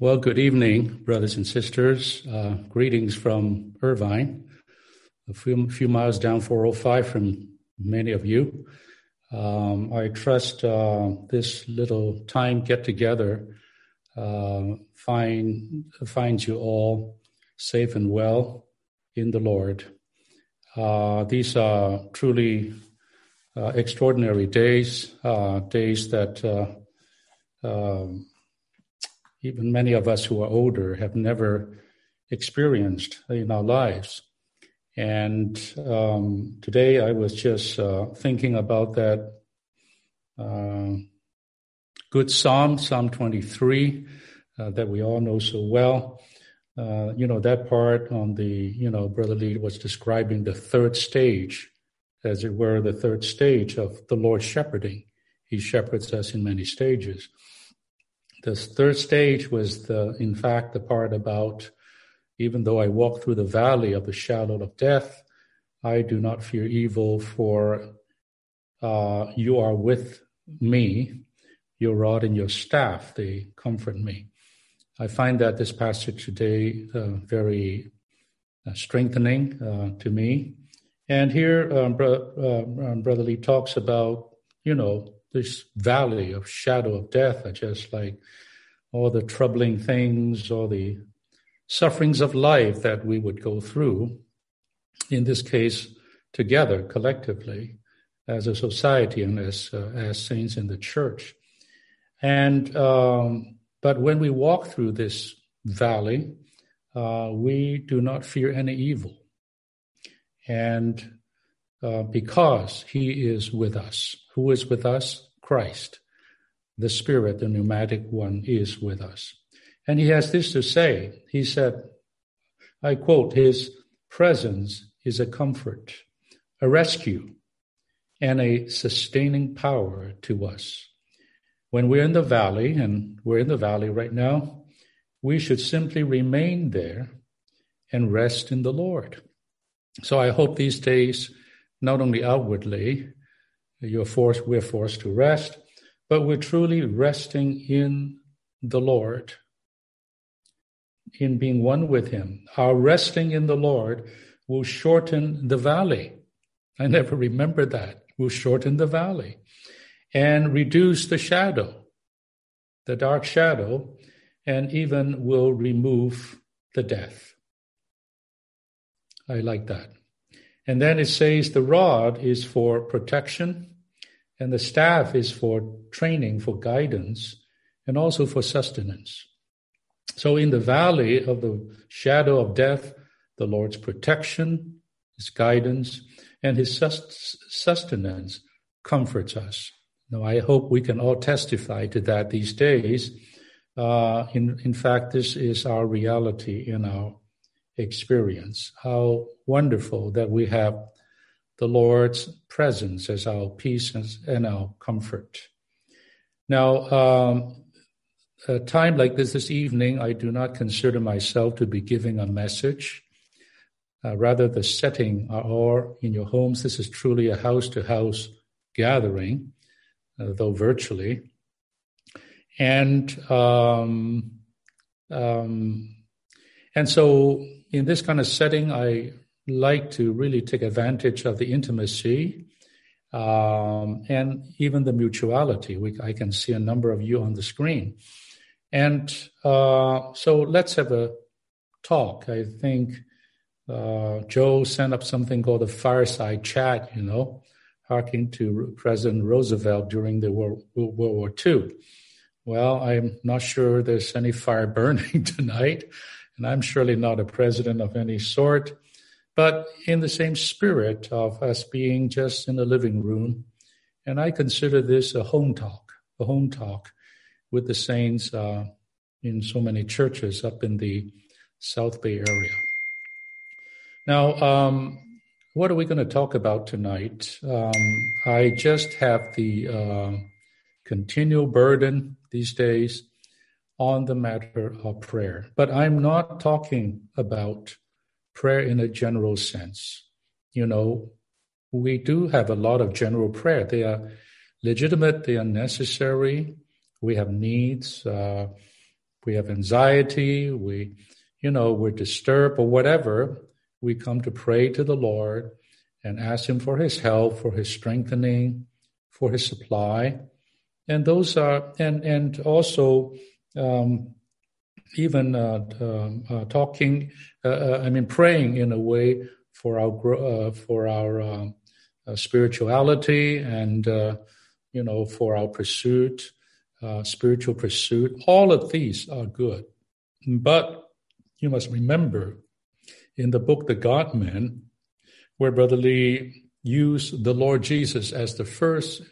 Well, good evening, brothers and sisters. Uh, greetings from Irvine, a few, few, miles down 405 from many of you. Um, I trust uh, this little time get together uh, find, finds you all safe and well in the Lord. Uh, these are truly uh, extraordinary days, uh, days that um, even many of us who are older have never experienced in our lives. And um, today I was just uh, thinking about that uh, good psalm, Psalm 23, uh, that we all know so well. Uh, you know, that part on the, you know, Brother Lee was describing the third stage, as it were, the third stage of the Lord shepherding. He shepherds us in many stages. The third stage was the, in fact, the part about even though I walk through the valley of the shadow of death, I do not fear evil, for uh, you are with me. Your rod and your staff, they comfort me. I find that this passage today uh, very uh, strengthening uh, to me. And here, um, Bro- uh, um, Brother Lee talks about, you know, this valley of shadow of death are just like all the troubling things, all the sufferings of life that we would go through, in this case, together, collectively, as a society and as, uh, as saints in the church. And, um, but when we walk through this valley, uh, we do not fear any evil. And uh, because he is with us. Who is with us? Christ. The Spirit, the pneumatic one, is with us. And he has this to say. He said, I quote, His presence is a comfort, a rescue, and a sustaining power to us. When we're in the valley, and we're in the valley right now, we should simply remain there and rest in the Lord. So I hope these days, not only outwardly, you're forced, we're forced to rest, but we're truly resting in the Lord, in being one with Him. Our resting in the Lord will shorten the valley. I never remembered that. Will shorten the valley and reduce the shadow, the dark shadow, and even will remove the death. I like that. And then it says the rod is for protection, and the staff is for training, for guidance, and also for sustenance. So in the valley of the shadow of death, the Lord's protection, his guidance, and his sustenance comforts us. Now, I hope we can all testify to that these days. Uh, in, in fact, this is our reality in our experience. How wonderful that we have the Lord's presence as our peace and our comfort. Now, um, a time like this this evening, I do not consider myself to be giving a message. Uh, rather, the setting or in your homes, this is truly a house to house gathering, uh, though virtually. And um, um, and so in this kind of setting, I like to really take advantage of the intimacy um, and even the mutuality. We, I can see a number of you on the screen. And uh, so let's have a talk. I think uh, Joe sent up something called a fireside chat, you know, harking to President Roosevelt during the World, World War II. Well, I'm not sure there's any fire burning tonight and I'm surely not a president of any sort, but in the same spirit of us being just in the living room. And I consider this a home talk, a home talk with the saints uh, in so many churches up in the South Bay area. Now, um, what are we going to talk about tonight? Um, I just have the uh, continual burden these days on the matter of prayer. But I'm not talking about prayer in a general sense. You know, we do have a lot of general prayer. They are legitimate, they are necessary. We have needs. Uh, we have anxiety, we, you know, we're disturbed or whatever, we come to pray to the Lord and ask Him for His help, for His strengthening, for His supply. And those are, and, and also, um, even uh, um, uh, talking, uh, I mean, praying in a way for our for our um, spirituality and you know for our pursuit, spiritual pursuit. All of these are good, but you must remember in the book The God Man, where Brother Lee used the Lord Jesus as the first,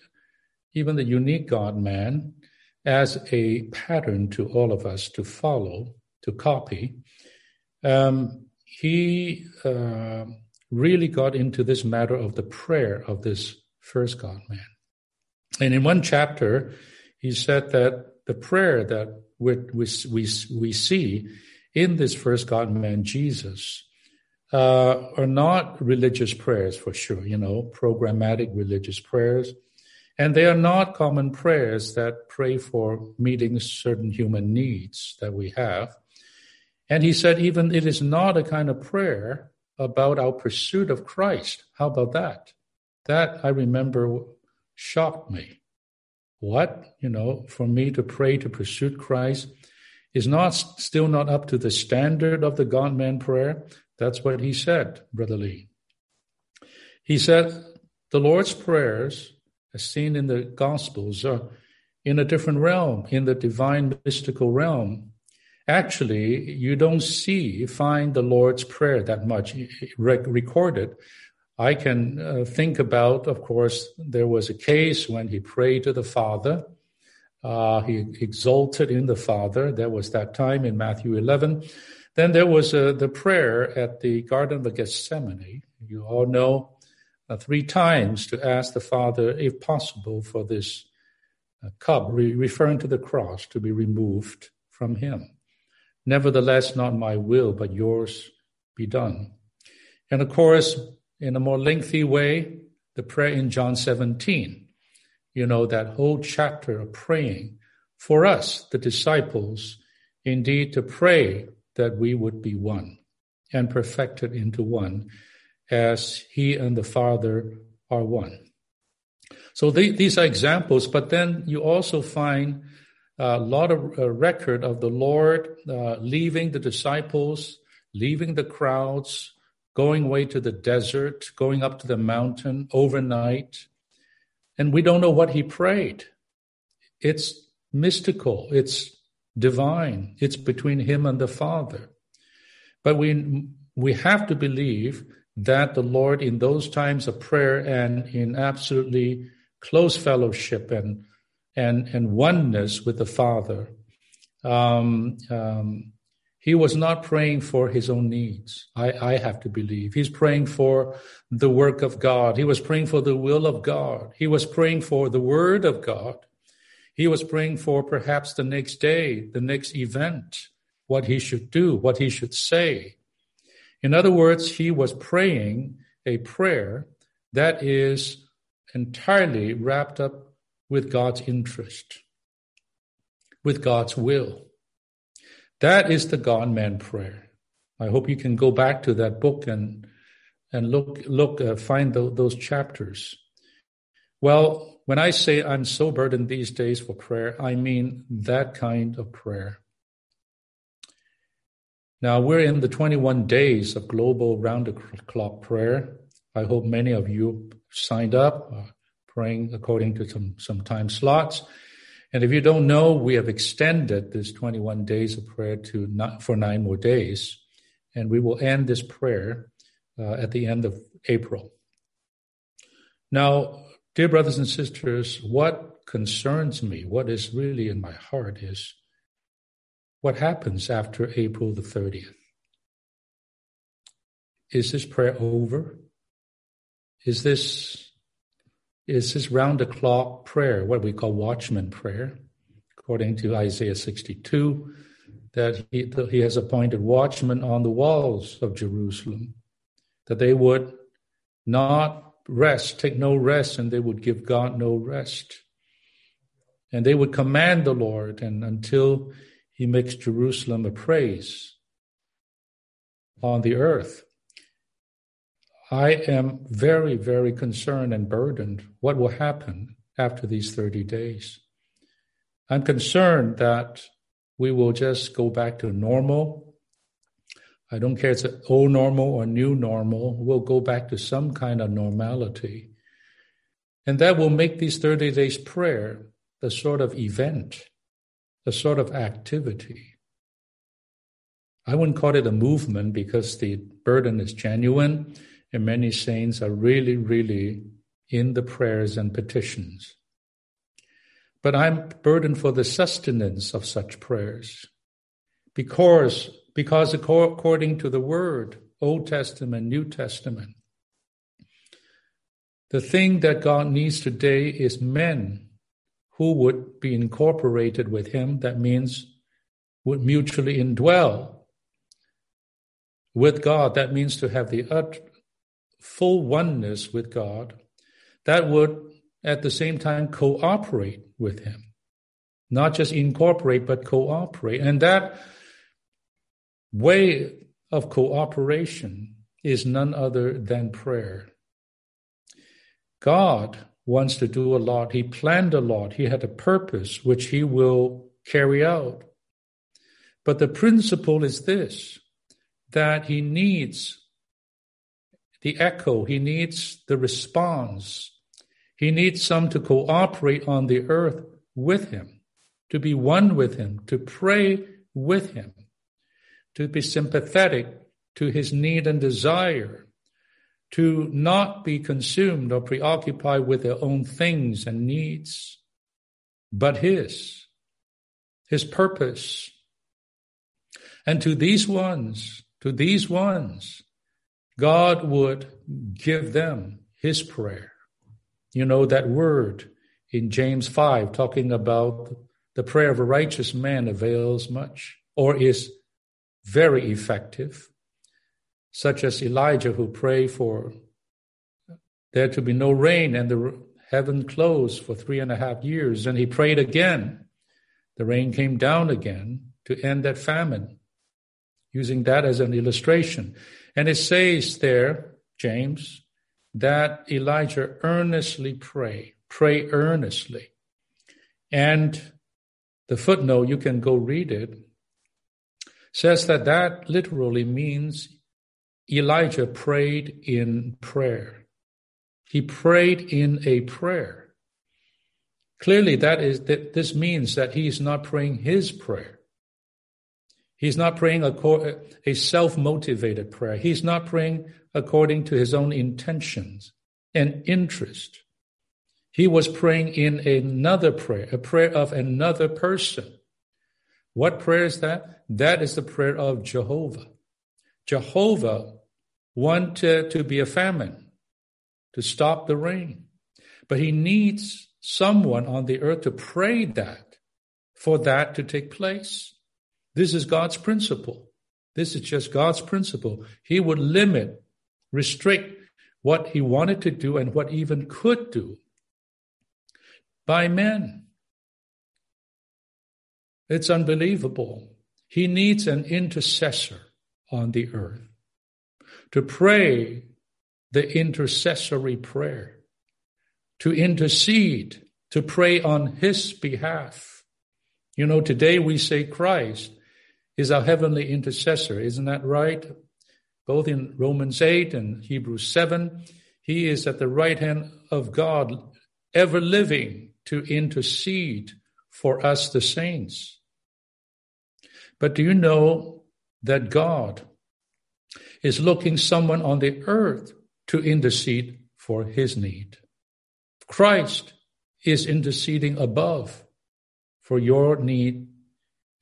even the unique God man, as a pattern to all of us to follow, to copy. Um, he uh, really got into this matter of the prayer of this first God man. And in one chapter, he said that the prayer that we, we, we, we see in this first God man, Jesus, uh, are not religious prayers for sure, you know, programmatic religious prayers. And they are not common prayers that pray for meeting certain human needs that we have. And he said, even it is not a kind of prayer about our pursuit of Christ. How about that? That I remember shocked me. What? You know, for me to pray to pursue Christ is not still not up to the standard of the God man prayer. That's what he said, Brother Lee. He said, the Lord's prayers as seen in the Gospels, are in a different realm, in the divine mystical realm. Actually, you don't see, find the Lord's Prayer that much recorded. I can uh, think about, of course, there was a case when he prayed to the Father. Uh, he exalted in the Father. There was that time in Matthew 11. Then there was uh, the prayer at the Garden of Gethsemane. You all know uh, three times to ask the Father, if possible, for this uh, cup, re- referring to the cross, to be removed from him. Nevertheless, not my will, but yours be done. And of course, in a more lengthy way, the prayer in John 17, you know, that whole chapter of praying for us, the disciples, indeed to pray that we would be one and perfected into one as he and the Father are one. So they, these are examples, but then you also find a lot of uh, record of the Lord uh, leaving the disciples, leaving the crowds, going away to the desert, going up to the mountain overnight. And we don't know what he prayed. It's mystical, it's divine, it's between him and the Father. But we, we have to believe that the Lord, in those times of prayer and in absolutely close fellowship and and and oneness with the Father, um, um, he was not praying for his own needs. I, I have to believe he's praying for the work of God. He was praying for the will of God. He was praying for the Word of God. He was praying for perhaps the next day, the next event, what he should do, what he should say. In other words, he was praying a prayer that is entirely wrapped up with God's interest, with God's will. That is the God man prayer. I hope you can go back to that book and and look look uh, find those chapters. Well, when I say I'm so burdened these days for prayer, I mean that kind of prayer. Now, we're in the 21 days of global round the clock prayer. I hope many of you signed up, uh, praying according to some, some time slots. And if you don't know, we have extended this 21 days of prayer to not, for nine more days. And we will end this prayer uh, at the end of April. Now, dear brothers and sisters, what concerns me, what is really in my heart is what happens after April the 30th? Is this prayer over? Is this is this round the clock prayer, what we call watchman prayer, according to Isaiah 62, that he, that he has appointed watchmen on the walls of Jerusalem, that they would not rest, take no rest, and they would give God no rest. And they would command the Lord, and until He makes Jerusalem a praise on the earth. I am very, very concerned and burdened what will happen after these 30 days. I'm concerned that we will just go back to normal. I don't care if it's old normal or new normal, we'll go back to some kind of normality. And that will make these 30 days prayer a sort of event, a sort of activity. I wouldn't call it a movement because the burden is genuine and many saints are really, really in the prayers and petitions. But I'm burdened for the sustenance of such prayers because, because according to the word, Old Testament, New Testament, the thing that God needs today is men who would be incorporated with Him. That means would mutually indwell with God. That means to have the ut- full oneness with God. That would at the same time cooperate with Him. Not just incorporate, but cooperate. And that way of cooperation is none other than prayer. God wants to do a lot. He planned a lot. He had a purpose which he will carry out. But the principle is this that he needs the echo, he needs the response, he needs some to cooperate on the earth with him, to be one with him, to pray with him, to be sympathetic to his need and desire, to not be consumed or preoccupied with their own things and needs, but His, His purpose. And to these ones, to these ones, God would give them His prayer. You know that word in James 5 talking about the prayer of a righteous man avails much or is very effective such as Elijah, who prayed for there to be no rain and the heaven closed for three and a half years. And he prayed again. The rain came down again to end that famine, using that as an illustration. And it says there, James, that Elijah earnestly prayed, pray earnestly. And the footnote, you can go read it, says that that literally means Elijah prayed in prayer. He prayed in a prayer. Clearly, that is that this means that he is not praying his prayer. He's not praying a, a self-motivated prayer. He's not praying according to his own intentions and interest. He was praying in another prayer, a prayer of another person. What prayer is that? That is the prayer of Jehovah. Jehovah wanted to be a famine, to stop the rain. But he needs someone on the earth to pray that, for that to take place. This is God's principle. This is just God's principle. He would limit, restrict what he wanted to do and what even could do by men. It's unbelievable. He needs an intercessor on the earth to pray the intercessory prayer, to intercede, to pray on his behalf. You know, today we say Christ is our heavenly intercessor. Isn't that right? Both in Romans 8 and Hebrews 7, he is at the right hand of God, ever living to intercede for us, the saints. But do you know that God is looking someone on the earth to intercede for his need. Christ is interceding above for your need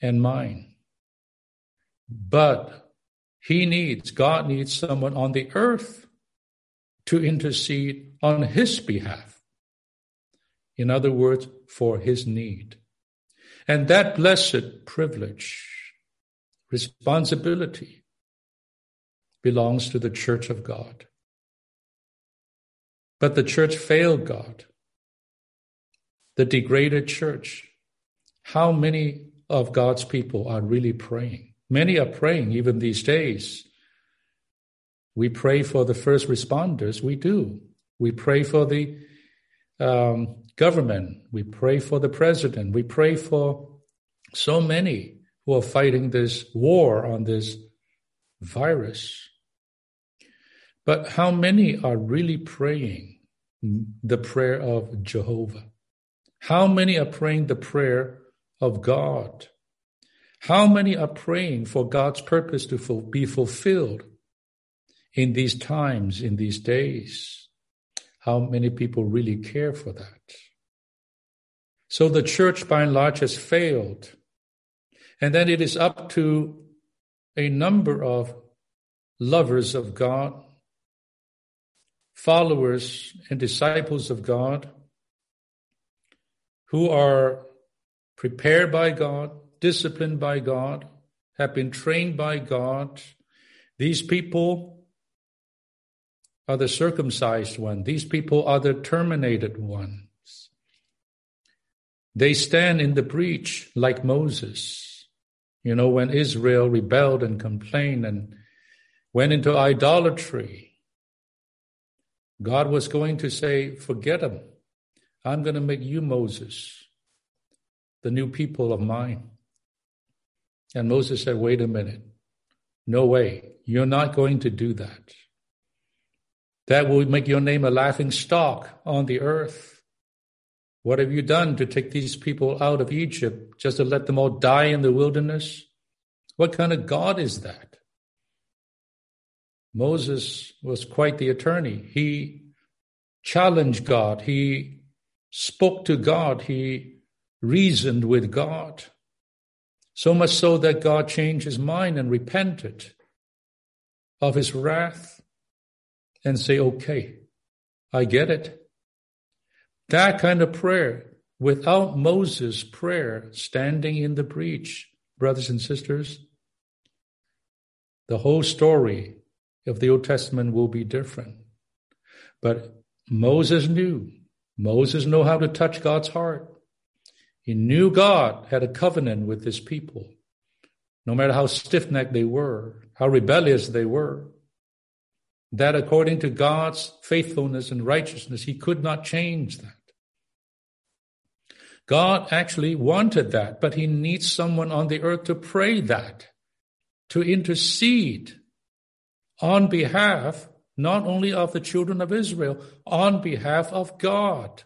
and mine. But he needs, God needs someone on the earth to intercede on his behalf. In other words, for his need. And that blessed privilege, responsibility, belongs to the church of God. But the church failed God. The degraded church. How many of God's people are really praying. Many are praying even these days. We pray for the first responders. We do. We pray for the um, government. We pray for the president. We pray for so many who are fighting this war on this virus. But how many are really praying the prayer of Jehovah? How many are praying the prayer of God? How many are praying for God's purpose to be fulfilled in these times, in these days? How many people really care for that? So the church by and large has failed. And then it is up to a number of lovers of God, followers and disciples of God who are prepared by God, disciplined by God, have been trained by God. These people are the circumcised one. These people are the terminated ones. They stand in the breach like Moses. You know, when Israel rebelled and complained and went into idolatry, God was going to say, Forget them. I'm going to make you Moses, the new people of mine. And Moses said, Wait a minute. No way. You're not going to do that. That will make your name a laughing stock on the earth. What have you done to take these people out of Egypt just to let them all die in the wilderness? What kind of God is that? Moses was quite the attorney. He challenged God. He spoke to God. He reasoned with God. So much so that God changed his mind and repented of his wrath and say, okay, I get it. That kind of prayer, without Moses' prayer standing in the breach, brothers and sisters, the whole story of the Old Testament will be different. But Moses knew Moses knew how to touch God's heart. He knew God had a covenant with his people, no matter how stiff necked they were, how rebellious they were. That according to God's faithfulness and righteousness, he could not change that. God actually wanted that, but he needs someone on the earth to pray that, to intercede on behalf not only of the children of Israel, on behalf of God,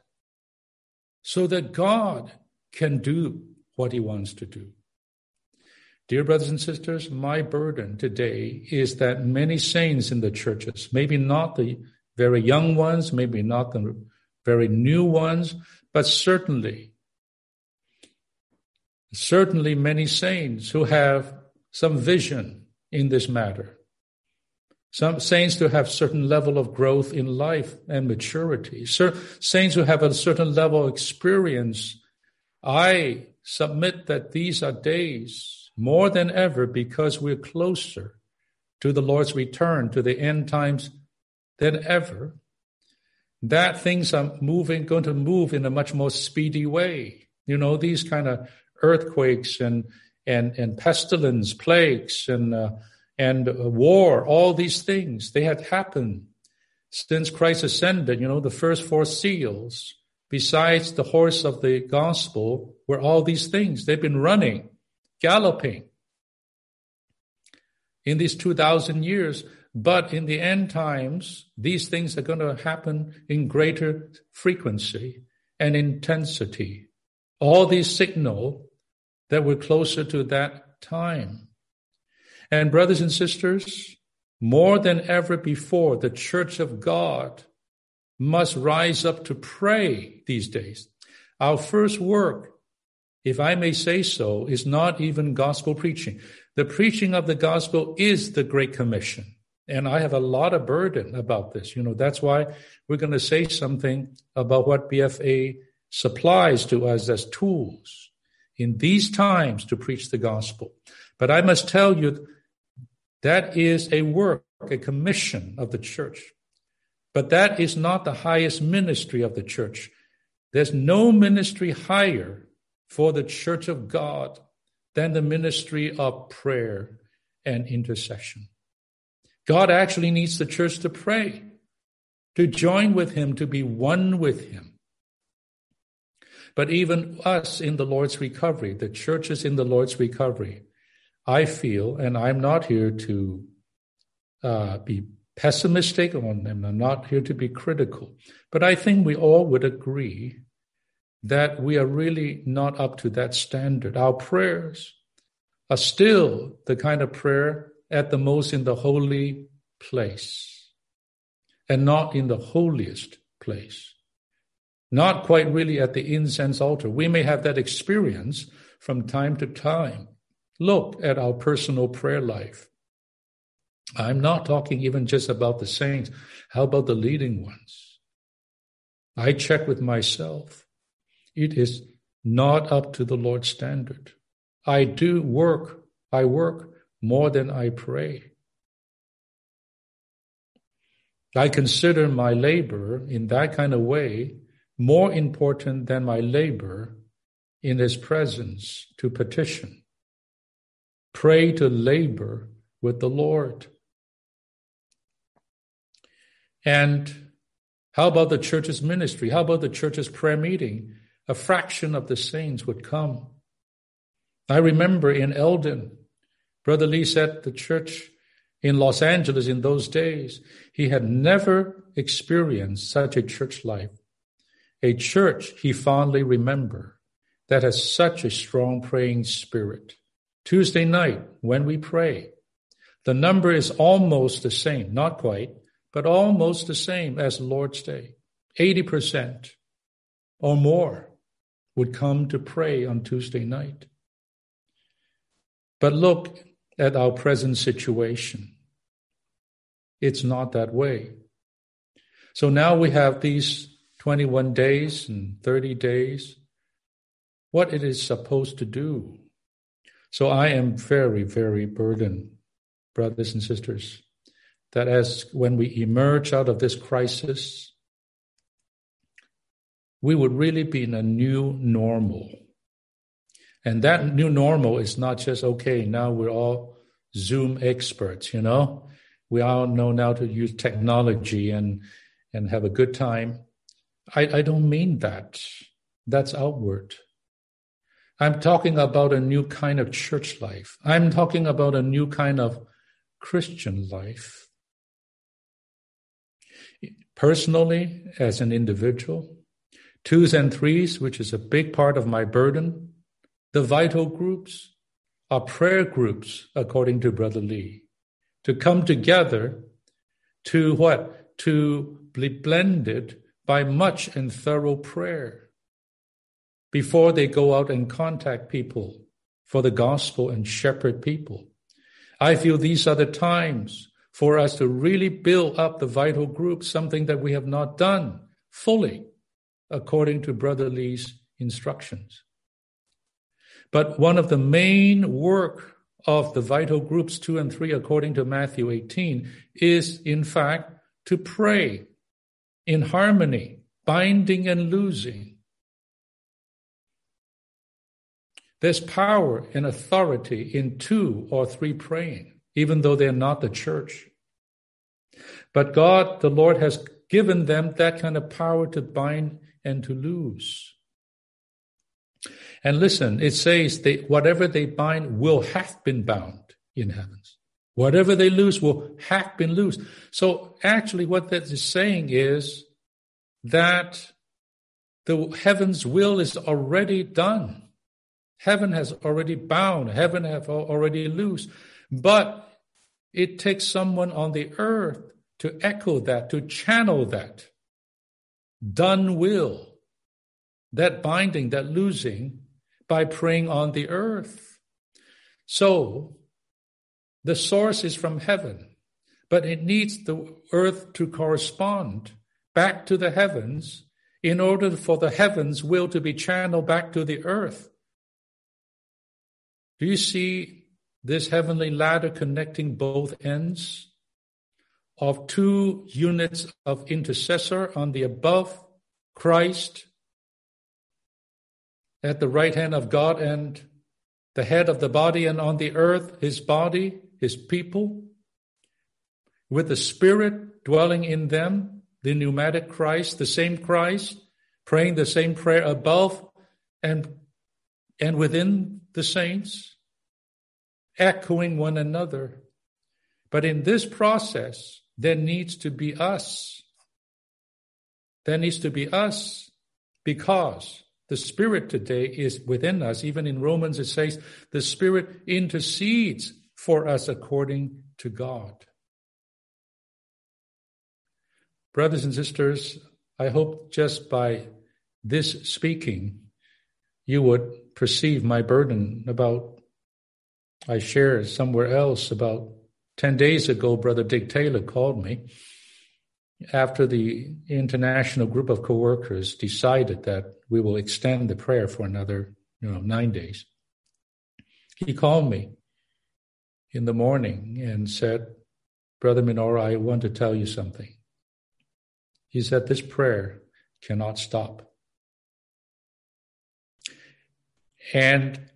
so that God can do what he wants to do. Dear brothers and sisters, my burden today is that many saints in the churches, maybe not the very young ones, maybe not the very new ones, but certainly, certainly many saints who have some vision in this matter some saints who have certain level of growth in life and maturity. Saints who have a certain level of experience. I submit that these are days more than ever because we're closer to the Lord's return, to the end times than ever. That things are moving, going to move in a much more speedy way. You know, these kind of earthquakes and and and pestilence, plagues, and uh, and war, all these things, they had happened since Christ ascended. You know, the first four seals, besides the horse of the gospel, were all these things. They've been running, galloping in these 2,000 years. But in the end times, these things are going to happen in greater frequency and intensity. All these signal that we're closer to that time. And brothers and sisters, more than ever before, the church of God must rise up to pray these days. Our first work, if I may say so, is not even gospel preaching. The preaching of the gospel is the Great Commission. And I have a lot of burden about this. You know, that's why we're going to say something about what BFA supplies to us as tools in these times to preach the gospel. But I must tell you, that is a work, a commission of the church. But that is not the highest ministry of the church. There's no ministry higher for the church of God than the ministry of prayer and intercession. God actually needs the church to pray, to join with Him, to be one with Him. But even us in the Lord's recovery, the churches in the Lord's recovery, I feel, and I'm not here to uh, be pessimistic on them, I'm not here to be critical, but I think we all would agree that we are really not up to that standard. Our prayers are still the kind of prayer at the most in the holy place and not in the holiest place. Not quite really at the incense altar. We may have that experience from time to time. Look at our personal prayer life. I'm not talking even just about the saints. How about the leading ones? I check with myself. It is not up to the Lord's standard. I do work, I work more than I pray. I consider my labor in that kind of way more important than my labor in his presence to petition. Pray to labor with the Lord. And how about the church's ministry? How about the church's prayer meeting? A fraction of the saints would come. I remember in Elden, Brother Lee said the church in Los Angeles in those days, he had never experienced such a church life. A church he fondly remembered that has such a strong praying spirit. Tuesday night, when we pray, the number is almost the same, not quite, but almost the same as Lord's Day 80% or more would come to pray on Tuesday night. But look at our present situation. It's not that way. So now we have these 21 days and 30 days, what it is supposed to do. So I am very, very burdened, brothers and sisters, that as when we emerge out of this crisis, we would really be in a new normal. And that new normal is not just, okay, now we're all Zoom experts, you know? We all know now to use technology and, and have a good time. I, I don't mean that. That's outward. I'm talking about a new kind of church life. I'm talking about a new kind of Christian life. Personally, as an individual, twos and threes, which is a big part of my burden. The vital groups are prayer groups, according to Brother Lee, to come together to what? To be blended by much and thorough prayer before they go out and contact people for the gospel and shepherd people. I feel these are the times for us to really build up the vital group, something that we have not done fully according to Brother Lee's instructions. But one of the main work of the vital groups two and three, according to Matthew 18, is in fact to pray in harmony, binding and loosing. There's power and authority in two or three praying, even though they're not the church. But God, the Lord, has given them that kind of power to bind and to lose. And listen, it says that whatever they bind will have been bound in heavens. Whatever they lose will have been loose. So actually what that is saying is that the heaven's will is already done. Heaven has already bound. Heaven have already loose. But it takes someone on the earth to echo that, to channel that done will, that binding, that losing, by praying on the earth. So, the source is from heaven, but it needs the earth to correspond back to the heavens in order for the heavens will to be channeled back to the earth. Do you see this heavenly ladder connecting both ends? Of two units of intercessor on the above Christ at the right hand of God and the head of the body, and on the earth, his body, his people, with the Spirit dwelling in them, the pneumatic Christ, the same Christ, praying the same prayer above and, and within the saints, echoing one another. But in this process, there needs to be us. There needs to be us because the Spirit today is within us. Even in Romans, it says the Spirit intercedes for us according to God. Brothers and sisters, I hope just by this speaking, you would perceive my burden about, I shared somewhere else about 10 days ago, Brother Dick Taylor called me after the international group of co-workers decided that we will extend the prayer for another, you know, nine days. He called me in the morning and said, Brother Minoru, I want to tell you something. He said, This prayer cannot stop. And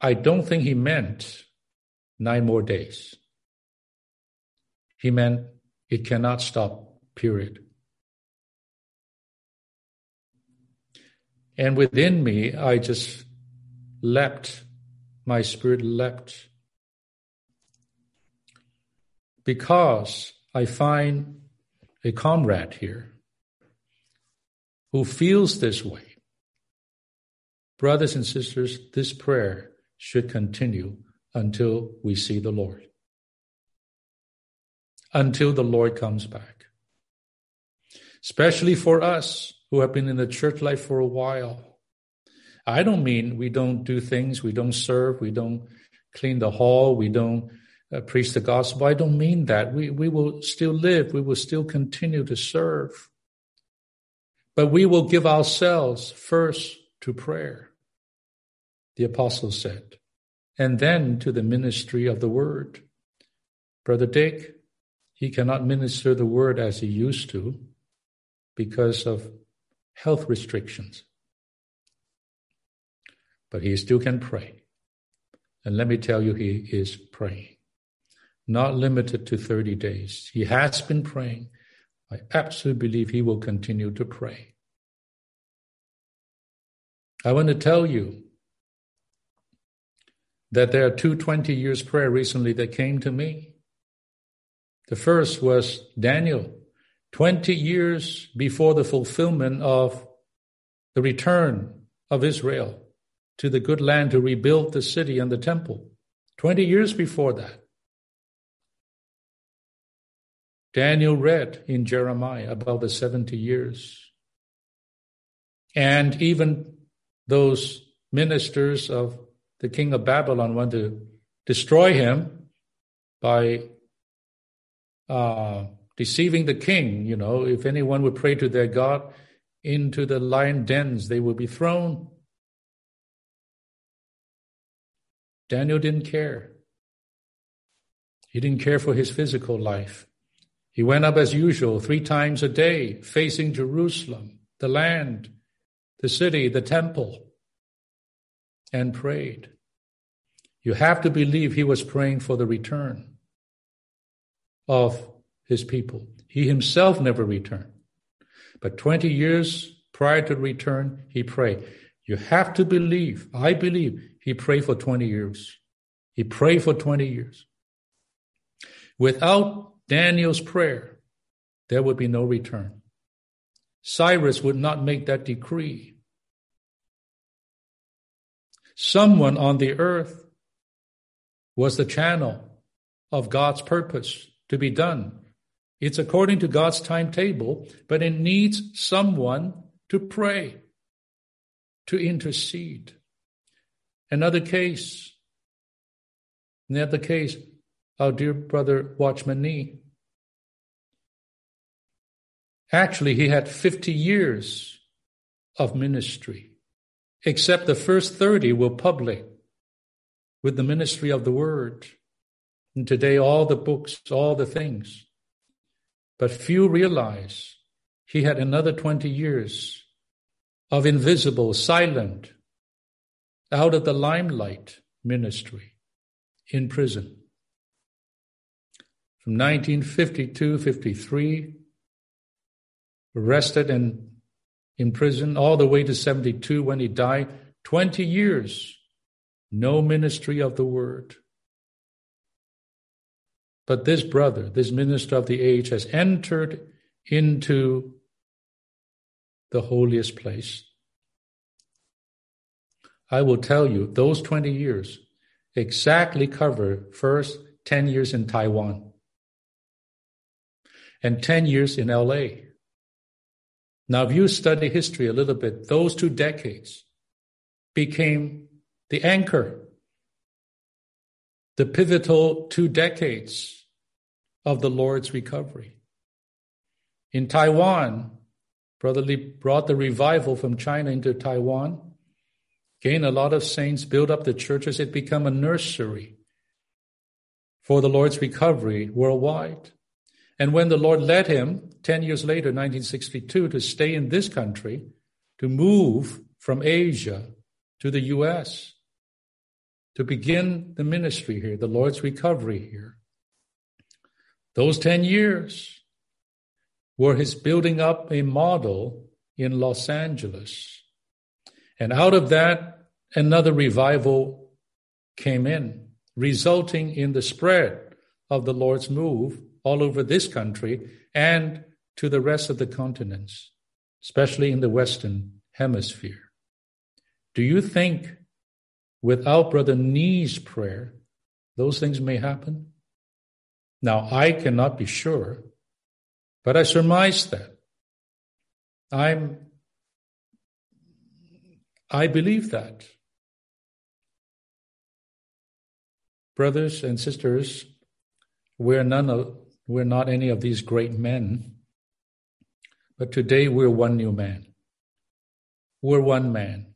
I don't think he meant nine more days. He meant it cannot stop, period. And within me, I just leapt, my spirit leapt. Because I find a comrade here who feels this way. Brothers and sisters, this prayer should continue until we see the Lord until the Lord comes back. Especially for us who have been in the church life for a while. I don't mean we don't do things, we don't serve, we don't clean the hall, we don't uh, preach the gospel. I don't mean that. We, we will still live, we will still continue to serve. But we will give ourselves first to prayer, the apostle said, and then to the ministry of the word. Brother Dick, he cannot minister the word as he used to because of health restrictions. But he still can pray. And let me tell you, he is praying. Not limited to 30 days. He has been praying. I absolutely believe he will continue to pray. I want to tell you that there are two 20 years prayer recently that came to me. The first was Daniel, 20 years before the fulfillment of the return of Israel to the good land to rebuild the city and the temple. 20 years before that. Daniel read in Jeremiah about the 70 years. And even those ministers of the king of Babylon want to destroy him by uh, deceiving the king. You know, if anyone would pray to their God into the lion dens, they would be thrown. Daniel didn't care. He didn't care for his physical life. He went up as usual three times a day, facing Jerusalem, the land, the city, the temple, and prayed. You have to believe he was praying for the return of his people. He himself never returned. But 20 years prior to return, he prayed. You have to believe, I believe, he prayed for 20 years. He prayed for 20 years. Without Daniel's prayer, there would be no return. Cyrus would not make that decree. Someone on the earth was the channel of God's purpose to be done. It's according to God's timetable, but it needs someone to pray, to intercede. Another case, another case, our dear brother Watchman Nee. Actually, he had 50 years of ministry, except the first 30 were public with the ministry of the word. And today, all the books, all the things. But few realize he had another 20 years of invisible, silent, out of the limelight ministry in prison. From 1952 53, arrested and in prison, all the way to 72 when he died, 20 years, no ministry of the word. But this brother, this minister of the age, has entered into the holiest place. I will tell you, those 20 years exactly cover first 10 years in Taiwan and 10 years in LA. Now, if you study history a little bit, those two decades became the anchor, the pivotal two decades of the Lord's recovery. In Taiwan, Brother Lee brought the revival from China into Taiwan, gained a lot of saints, built up the churches. It became a nursery for the Lord's recovery worldwide. And when the Lord led him 10 years later, 1962, to stay in this country, to move from Asia to the US, to begin the ministry here, the Lord's recovery here. Those 10 years were his building up a model in Los Angeles. And out of that, another revival came in, resulting in the spread of the Lord's move all over this country and to the rest of the continents, especially in the Western Hemisphere. Do you think without Brother Nee's prayer, those things may happen? Now, I cannot be sure, but I surmise that. I'm, I believe that. Brothers and sisters, we're none of, we're not any of these great men, but today we're one new man. We're one man.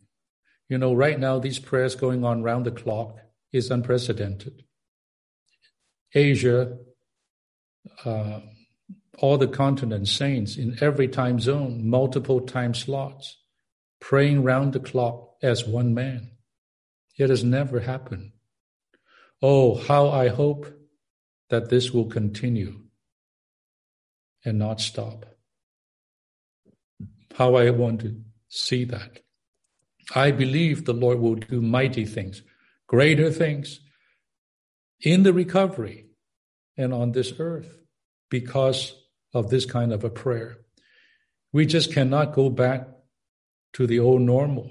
You know, right now, these prayers going on round the clock is unprecedented. Asia, uh, all the continent saints in every time zone, multiple time slots, praying round the clock as one man. It has never happened. Oh, how I hope that this will continue and not stop. How I want to see that. I believe the Lord will do mighty things, greater things in the recovery and on this earth because of this kind of a prayer. We just cannot go back to the old normal.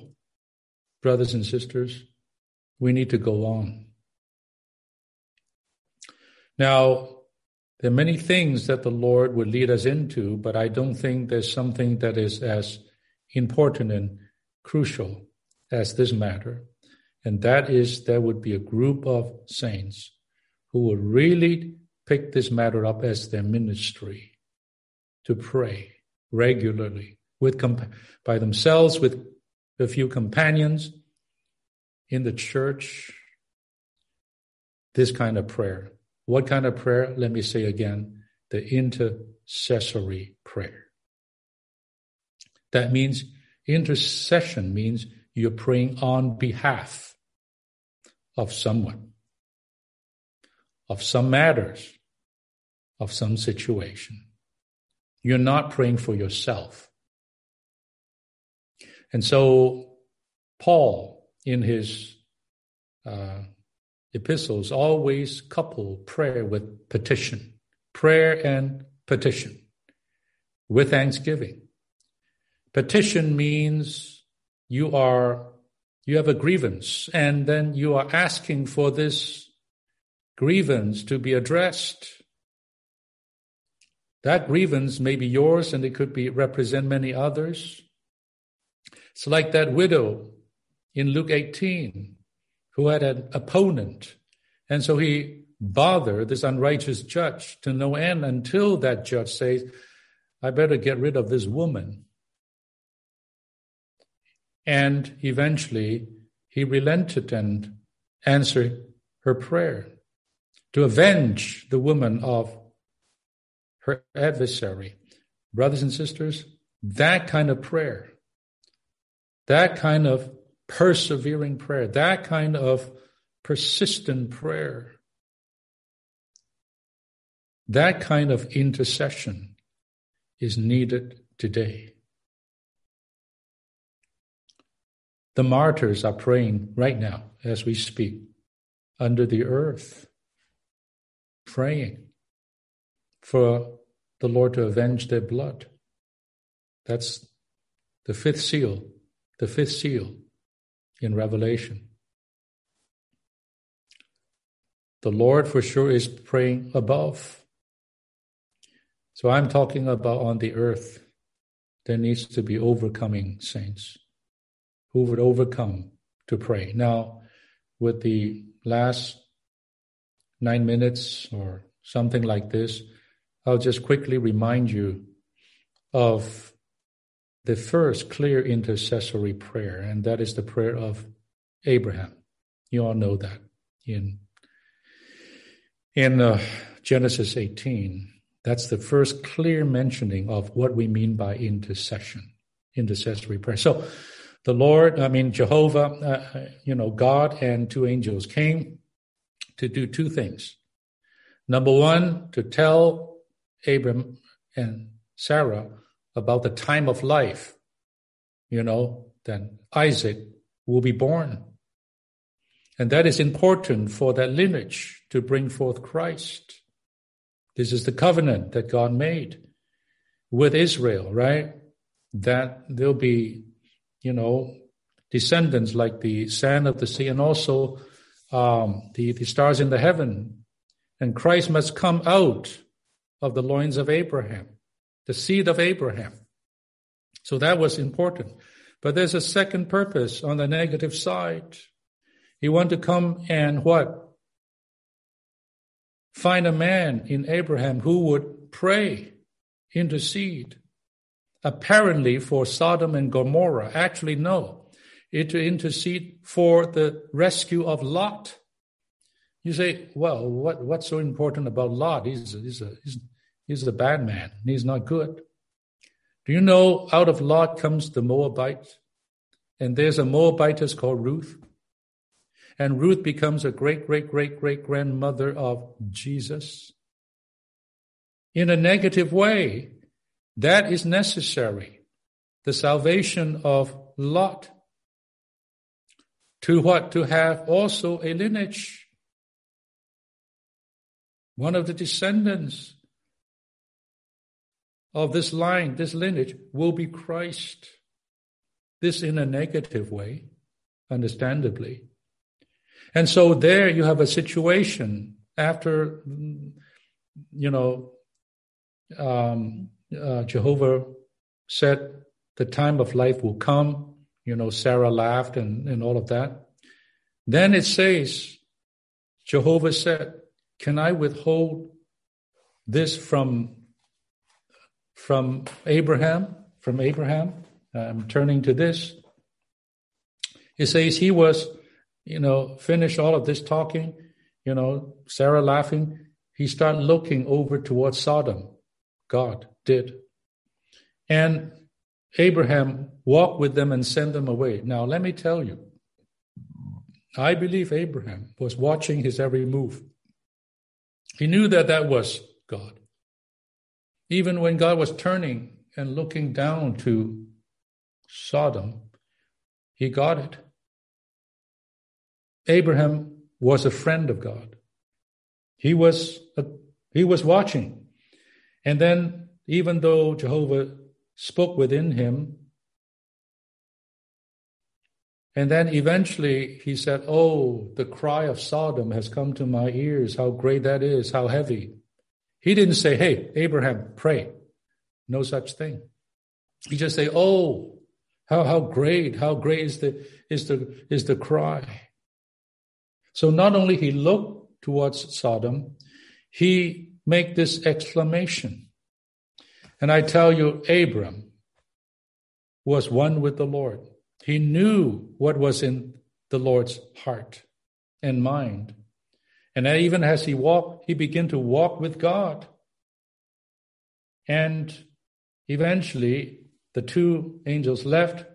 Brothers and sisters, we need to go on. Now, there are many things that the Lord would lead us into, but I don't think there's something that is as important and crucial as this matter. And that is there would be a group of saints who would really pick this matter up as their ministry to pray regularly with by themselves with a few companions in the church. This kind of prayer. What kind of prayer? Let me say again the intercessory prayer. That means intercession means you're praying on behalf of someone of some matters of some situation you're not praying for yourself. And so, Paul, in his uh, epistles, always couple prayer with petition, prayer and petition with thanksgiving. Petition means you are you have a grievance and then you are asking for this grievance to be addressed that grievance may be yours and it could be represent many others. It's like that widow in Luke 18 who had an opponent. And so he bothered this unrighteous judge to no end until that judge says, I better get rid of this woman. And eventually he relented and answered her prayer to avenge the woman of her adversary. Brothers and sisters, that kind of prayer, that kind of persevering prayer, that kind of persistent prayer. That kind of intercession is needed today. The martyrs are praying right now as we speak under the earth, praying for the Lord to avenge their blood. That's the fifth seal, the fifth seal in Revelation. The Lord for sure is praying above. So I'm talking about on the earth. There needs to be overcoming saints who would overcome to pray. Now, with the last nine minutes or something like this, I'll just quickly remind you of the first clear intercessory prayer, and that is the prayer of Abraham. You all know that in in uh, Genesis 18. That's the first clear mentioning of what we mean by intercession, intercessory prayer. So, the Lord, I mean Jehovah, uh, uh you know, God and two angels came to do two things. Number one, to tell Abram and Sarah about the time of life, you know, then Isaac will be born. And that is important for that lineage to bring forth Christ. This is the covenant that God made with Israel, right? That there'll be, you know, descendants like the sand of the sea and also um, the, the stars in the heaven. And Christ must come out of the loins of Abraham the seed of Abraham. So that was important. But there's a second purpose on the negative side. He wanted to come and what? Find a man in Abraham who would pray, intercede, apparently for Sodom and Gomorrah. Actually, no. It to intercede for the rescue of Lot. You say, well, what, what's so important about Lot? He's, he's, a, he's He's a bad man. He's not good. Do you know out of Lot comes the Moabite? And there's a Moabitess called Ruth. And Ruth becomes a great, great, great, great grandmother of Jesus. In a negative way, that is necessary. The salvation of Lot. To what? To have also a lineage. One of the descendants of this line, this lineage, will be Christ. This in a negative way, understandably. And so there you have a situation after, you know, um, uh, Jehovah said the time of life will come. You know, Sarah laughed and, and all of that. Then it says, Jehovah said, Can I withhold this from from Abraham, from Abraham, I'm turning to this. He says he was, you know, finished all of this talking, you know, Sarah laughing. He started looking over towards Sodom. God did. And Abraham walked with them and send them away. Now, let me tell you, I believe Abraham was watching his every move. He knew that that was God. Even when God was turning and looking down to Sodom, he got it. Abraham was a friend of God. He was a, he was watching. And then even though Jehovah spoke within him, and then eventually he said, Oh, the cry of Sodom has come to my ears. How great that is, how heavy. He didn't say, Hey, Abraham, pray. No such thing. He just say, Oh, how, how great, how great is the, is the, is the cry. So not only he looked towards Sodom, he make this exclamation. And I tell you, Abram was one with the Lord. He knew what was in the Lord's heart and mind. And even as he walked, he began to walk with God. And eventually, the two angels left,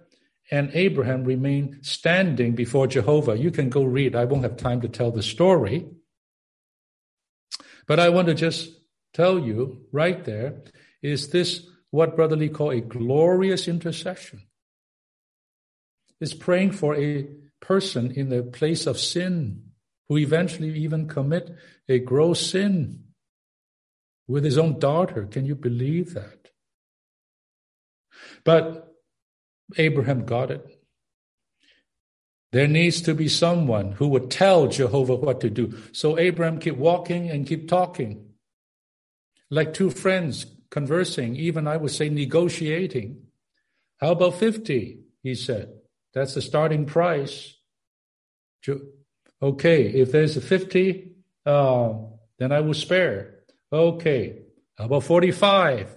and Abraham remained standing before Jehovah. You can go read. I won't have time to tell the story. But I want to just tell you right there is this what Brother Lee call a glorious intercession? Is praying for a person in the place of sin who eventually even commit a gross sin with his own daughter. Can you believe that? But Abraham got it. There needs to be someone who would tell Jehovah what to do. So Abraham keep walking and keep talking. Like two friends conversing, even I would say negotiating. How about 50? He said. That's the starting price. Okay, if there's a 50, uh, then I will spare. Okay. How about 45?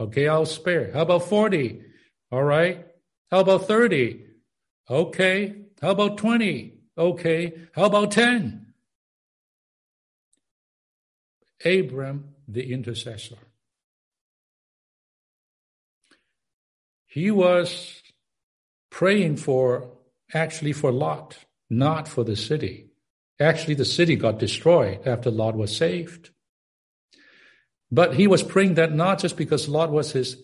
Okay, I'll spare. How about 40? All right. How about 30? Okay. How about 20? Okay. How about 10? Abram, the intercessor. He was praying for, actually for Lot, not for the city. Actually, the city got destroyed after Lot was saved. But he was praying that not just because Lot was his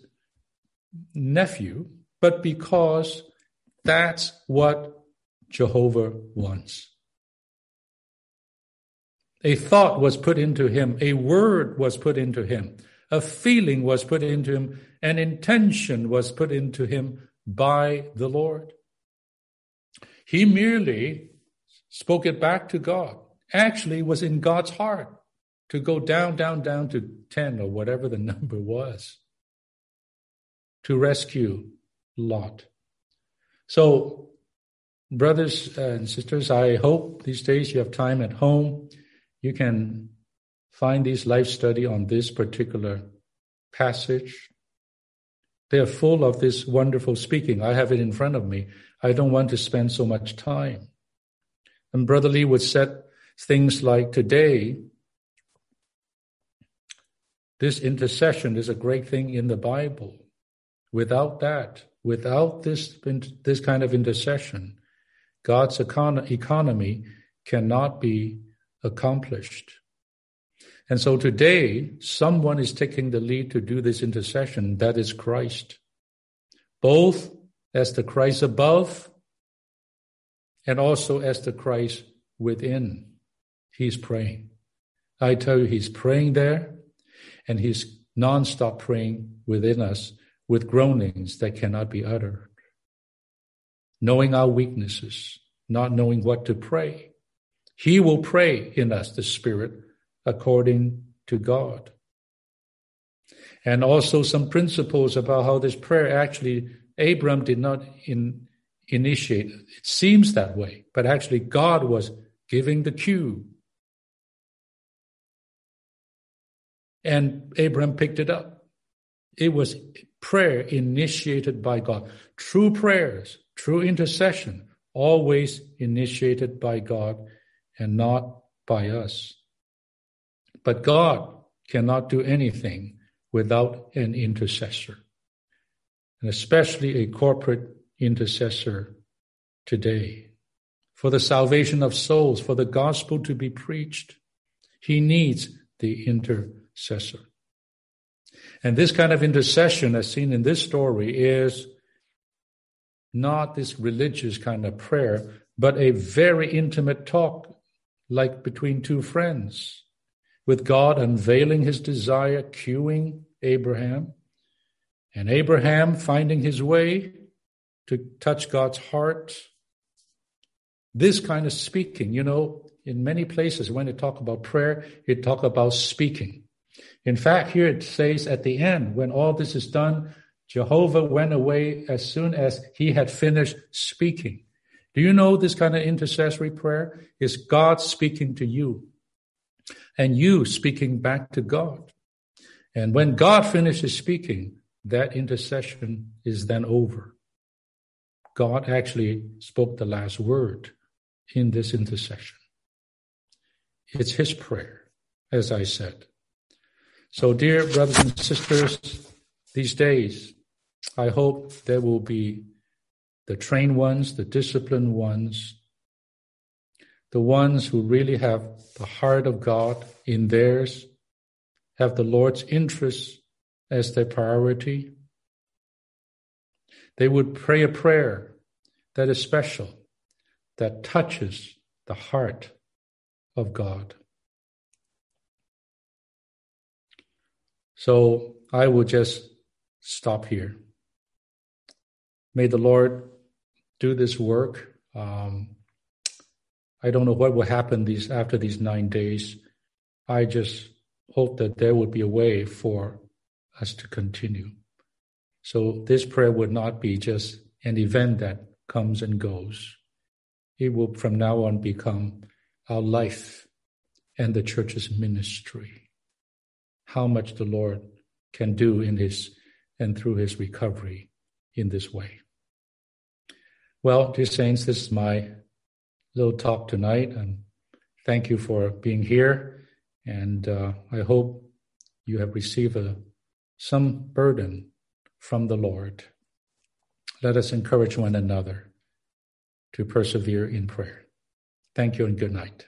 nephew, but because that's what Jehovah wants. A thought was put into him, a word was put into him, a feeling was put into him, an intention was put into him by the Lord. He merely spoke it back to God, actually was in God's heart to go down, down, down to 10 or whatever the number was to rescue Lot. So, brothers and sisters, I hope these days you have time at home. You can find this life study on this particular passage. They are full of this wonderful speaking. I have it in front of me. I don't want to spend so much time. And Brother Lee would set things like today, this intercession is a great thing in the Bible. Without that, without this, this kind of intercession, God's econ- economy cannot be accomplished. And so today, someone is taking the lead to do this intercession. That is Christ. Both as the Christ above and also as the Christ within. He's praying. I tell you, he's praying there and he's nonstop praying within us with groanings that cannot be uttered. Knowing our weaknesses, not knowing what to pray. He will pray in us, the Spirit, according to God. And also some principles about how this prayer actually, Abram did not in, initiate. It seems that way, but actually God was giving the cue. And Abraham picked it up. It was prayer initiated by God. True prayers, true intercession, always initiated by God and not by us. But God cannot do anything without an intercessor, and especially a corporate intercessor today. For the salvation of souls, for the gospel to be preached, he needs the intercessor. And this kind of intercession, as seen in this story, is not this religious kind of prayer, but a very intimate talk, like between two friends, with God unveiling his desire, cueing Abraham, and Abraham finding his way to touch God's heart. This kind of speaking, you know, in many places when they talk about prayer, it talk about speaking. In fact, here it says at the end, when all this is done, Jehovah went away as soon as he had finished speaking. Do you know this kind of intercessory prayer is God speaking to you and you speaking back to God. And when God finishes speaking, that intercession is then over. God actually spoke the last word in this intercession. It's his prayer, as I said. So, dear brothers and sisters, these days, I hope there will be the trained ones, the disciplined ones, the ones who really have the heart of God in theirs, have the Lord's interests as their priority. They would pray a prayer that is special, that touches the heart of God. So I will just stop here. May the Lord do this work. Um, I don't know what will happen these after these nine days. I just hope that there would be a way for us to continue. So this prayer would not be just an event that comes and goes. It will from now on become our life and the church's ministry. How much the Lord can do in his and through his recovery in this way. Well, dear saints, this is my little talk tonight, and thank you for being here. And uh, I hope you have received a, some burden from the Lord. Let us encourage one another to persevere in prayer. Thank you and good night.